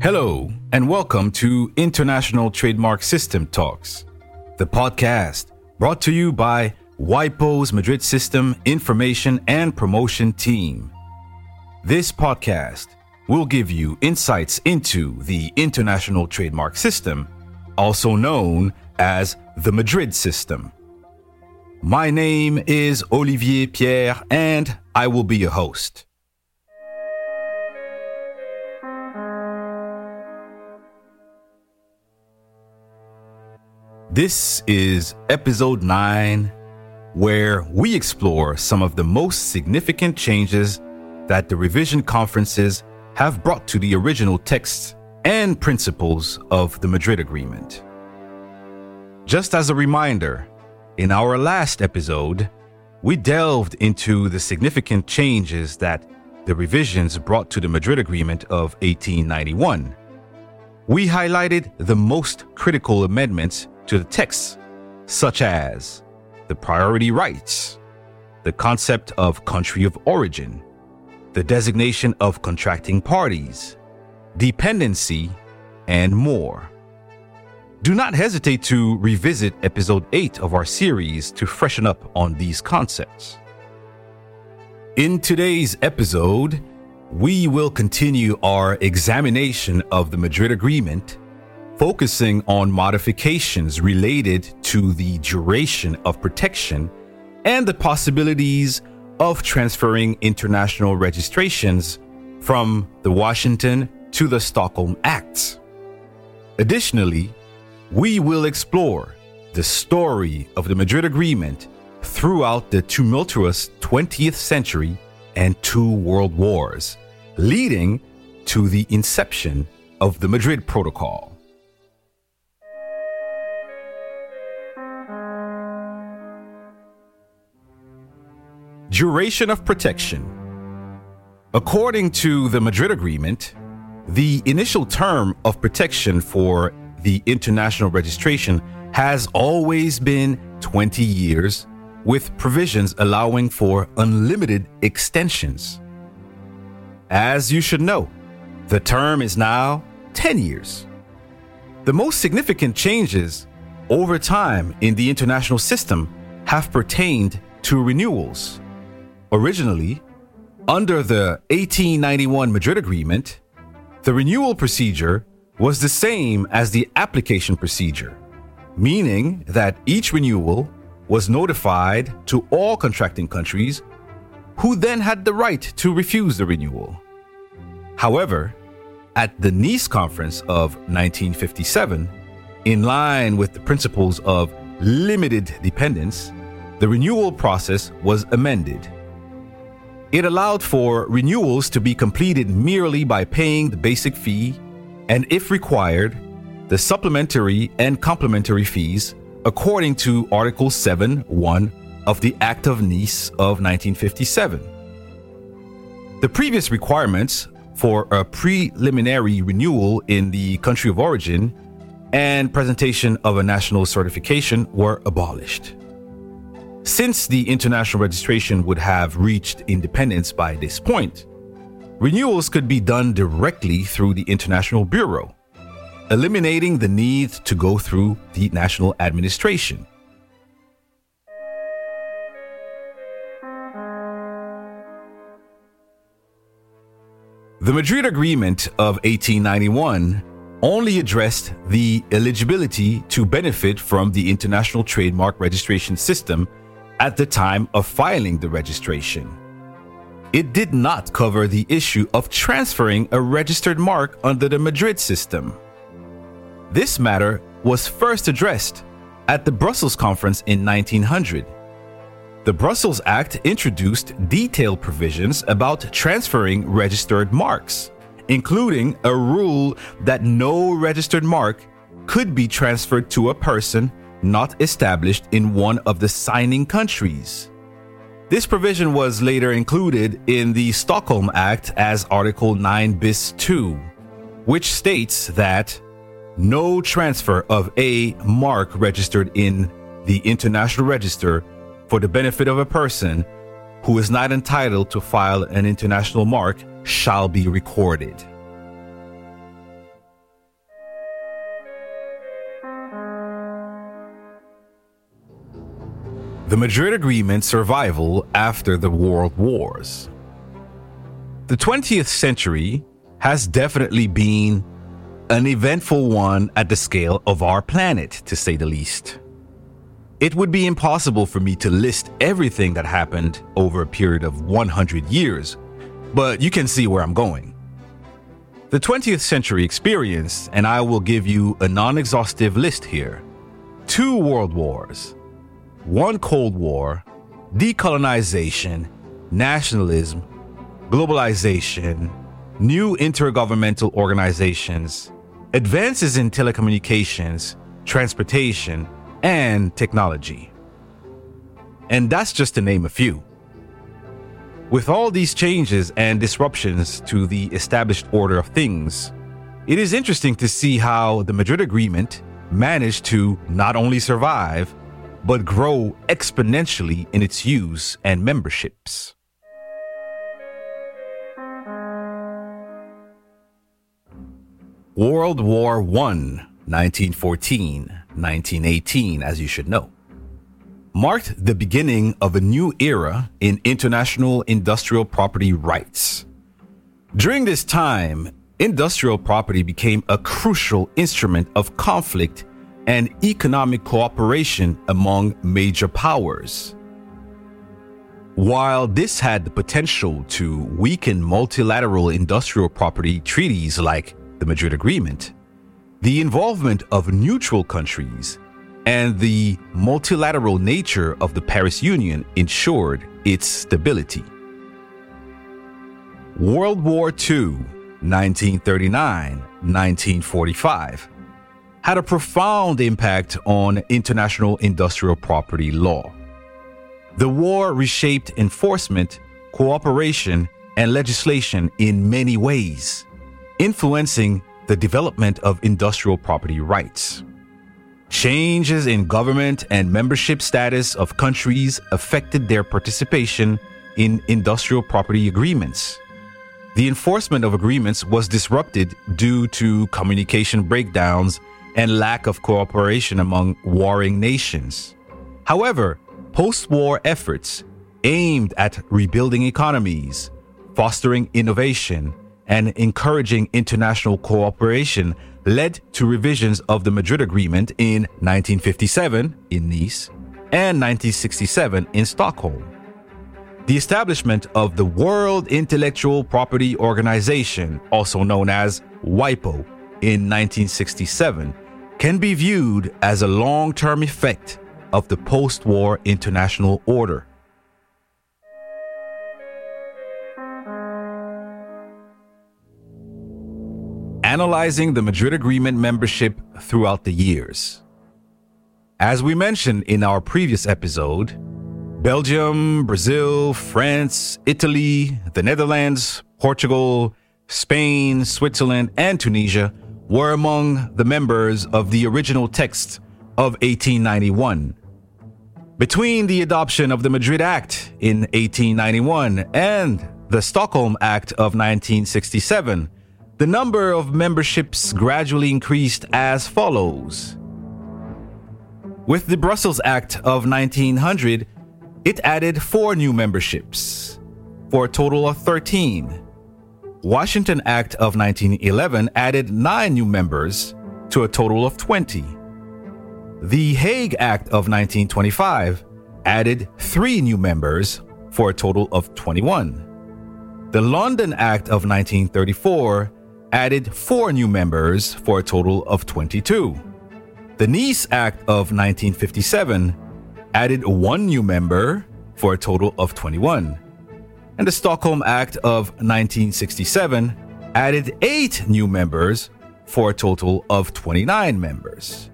Hello, and welcome to International Trademark System Talks, the podcast brought to you by WIPO's Madrid System Information and Promotion Team. This podcast will give you insights into the international trademark system, also known as the Madrid System. My name is Olivier Pierre, and I will be your host. This is episode 9, where we explore some of the most significant changes that the revision conferences have brought to the original texts and principles of the Madrid Agreement. Just as a reminder, in our last episode, we delved into the significant changes that the revisions brought to the Madrid Agreement of 1891. We highlighted the most critical amendments to the texts, such as the priority rights, the concept of country of origin, the designation of contracting parties, dependency, and more. Do not hesitate to revisit episode 8 of our series to freshen up on these concepts. In today's episode, we will continue our examination of the Madrid Agreement focusing on modifications related to the duration of protection and the possibilities of transferring international registrations from the Washington to the Stockholm Acts. Additionally, we will explore the story of the Madrid Agreement throughout the tumultuous 20th century and two world wars, leading to the inception of the Madrid Protocol. Duration of protection. According to the Madrid Agreement, the initial term of protection for the international registration has always been 20 years, with provisions allowing for unlimited extensions. As you should know, the term is now 10 years. The most significant changes over time in the international system have pertained to renewals. Originally, under the 1891 Madrid Agreement, the renewal procedure was the same as the application procedure, meaning that each renewal was notified to all contracting countries who then had the right to refuse the renewal. However, at the Nice Conference of 1957, in line with the principles of limited dependence, the renewal process was amended it allowed for renewals to be completed merely by paying the basic fee and, if required, the supplementary and complementary fees according to Article 7 1 of the Act of Nice of 1957. The previous requirements for a preliminary renewal in the country of origin and presentation of a national certification were abolished. Since the international registration would have reached independence by this point, renewals could be done directly through the International Bureau, eliminating the need to go through the national administration. The Madrid Agreement of 1891 only addressed the eligibility to benefit from the international trademark registration system at the time of filing the registration. It did not cover the issue of transferring a registered mark under the Madrid system. This matter was first addressed at the Brussels Conference in 1900. The Brussels Act introduced detailed provisions about transferring registered marks, including a rule that no registered mark could be transferred to a person not established in one of the signing countries. This provision was later included in the Stockholm Act as Article 9 bis 2, which states that no transfer of a mark registered in the International Register for the benefit of a person who is not entitled to file an international mark shall be recorded. The Madrid Agreement survival after the World Wars. The 20th century has definitely been an eventful one at the scale of our planet, to say the least. It would be impossible for me to list everything that happened over a period of 100 years, but you can see where I'm going. The 20th century experienced, and I will give you a non exhaustive list here two world wars, one Cold War, decolonization, nationalism, globalization, new intergovernmental organizations, advances in telecommunications, transportation, and technology. And that's just to name a few. With all these changes and disruptions to the established order of things, it is interesting to see how the Madrid Agreement managed to not only survive, but grow exponentially in its use and memberships. World War I, 1914 1918, as you should know, marked the beginning of a new era in international industrial property rights. During this time, industrial property became a crucial instrument of conflict and economic cooperation among major powers. While this had the potential to weaken multilateral industrial property treaties like the Madrid Agreement, the involvement of neutral countries and the multilateral nature of the Paris Union ensured its stability. World War II, 1939 1945 had a profound impact on international industrial property law. The war reshaped enforcement, cooperation, and legislation in many ways, influencing the development of industrial property rights. Changes in government and membership status of countries affected their participation in industrial property agreements. The enforcement of agreements was disrupted due to communication breakdowns and lack of cooperation among warring nations. However, post war efforts aimed at rebuilding economies, fostering innovation, and encouraging international cooperation led to revisions of the Madrid Agreement in 1957 in Nice and 1967 in Stockholm. The establishment of the World Intellectual Property Organization, also known as WIPO, in 1967 can be viewed as a long term effect of the post war international order. Analyzing the Madrid Agreement membership throughout the years. As we mentioned in our previous episode, Belgium, Brazil, France, Italy, the Netherlands, Portugal, Spain, Switzerland, and Tunisia were among the members of the original text of 1891. Between the adoption of the Madrid Act in 1891 and the Stockholm Act of 1967, the number of memberships gradually increased as follows. With the Brussels Act of 1900, it added four new memberships, for a total of 13. Washington Act of 1911 added nine new members to a total of 20. The Hague Act of 1925 added three new members for a total of 21. The London Act of 1934 added four new members for a total of 22. The Nice Act of 1957 added one new member for a total of 21 and the Stockholm Act of 1967 added eight new members for a total of 29 members.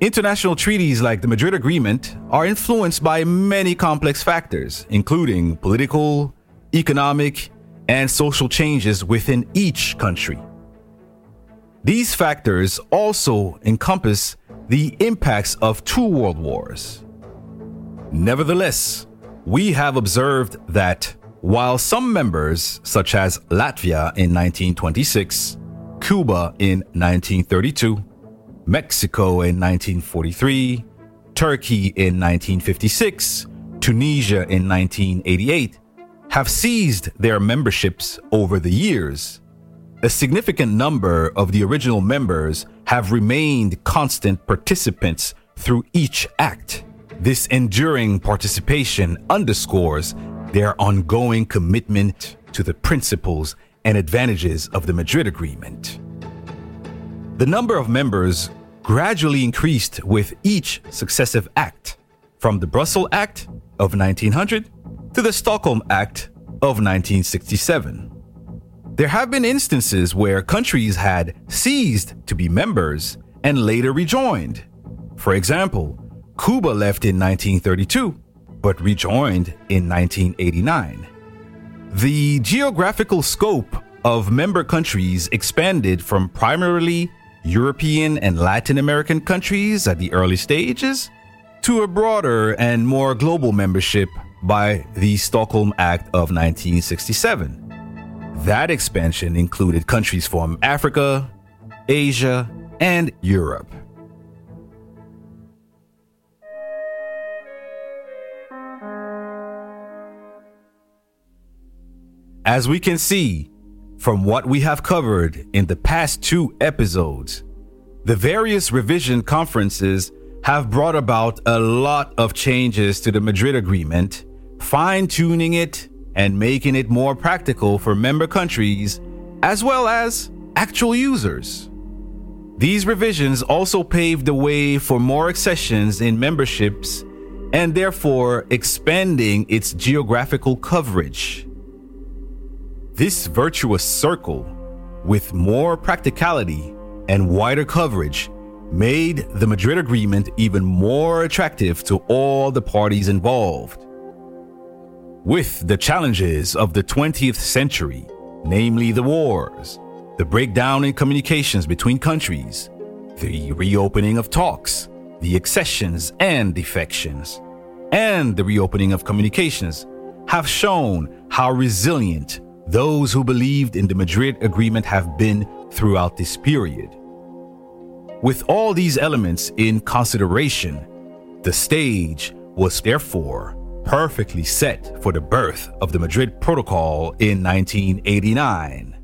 International treaties like the Madrid Agreement are influenced by many complex factors, including political, economic, and social changes within each country. These factors also encompass the impacts of two world wars. Nevertheless, we have observed that while some members, such as Latvia in 1926, Cuba in 1932, Mexico in 1943, Turkey in 1956, Tunisia in 1988, have seized their memberships over the years, a significant number of the original members have remained constant participants through each act. This enduring participation underscores their ongoing commitment to the principles and advantages of the Madrid Agreement. The number of members gradually increased with each successive act, from the Brussels Act of 1900 to the Stockholm Act of 1967. There have been instances where countries had ceased to be members and later rejoined. For example, Cuba left in 1932 but rejoined in 1989. The geographical scope of member countries expanded from primarily European and Latin American countries at the early stages to a broader and more global membership by the Stockholm Act of 1967. That expansion included countries from Africa, Asia, and Europe. As we can see from what we have covered in the past two episodes, the various revision conferences have brought about a lot of changes to the Madrid Agreement, fine tuning it and making it more practical for member countries as well as actual users. These revisions also paved the way for more accessions in memberships and therefore expanding its geographical coverage. This virtuous circle, with more practicality and wider coverage, made the Madrid Agreement even more attractive to all the parties involved. With the challenges of the 20th century, namely the wars, the breakdown in communications between countries, the reopening of talks, the accessions and defections, and the reopening of communications have shown how resilient those who believed in the Madrid Agreement have been throughout this period. With all these elements in consideration, the stage was therefore perfectly set for the birth of the Madrid Protocol in 1989.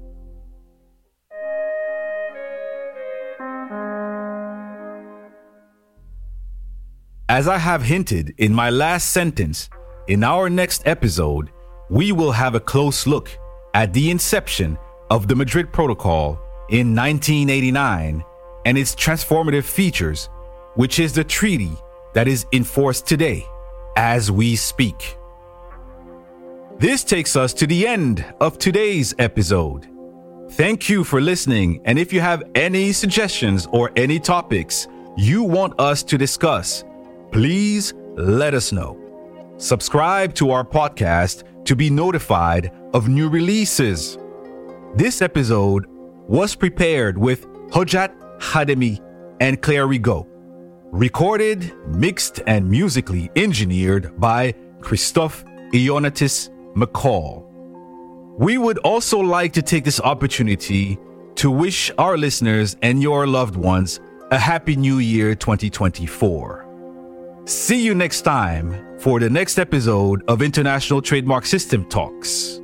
As I have hinted in my last sentence, in our next episode, we will have a close look at the inception of the Madrid Protocol in 1989 and its transformative features, which is the treaty that is enforced today as we speak. This takes us to the end of today's episode. Thank you for listening, and if you have any suggestions or any topics you want us to discuss, please let us know. Subscribe to our podcast to be notified of new releases. This episode was prepared with Hojat Khademi and Claire Rigaud. Recorded, mixed, and musically engineered by Christophe Ionatis McCall. We would also like to take this opportunity to wish our listeners and your loved ones a happy new year 2024. See you next time for the next episode of International Trademark System Talks.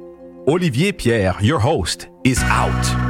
Olivier Pierre, your host, is out.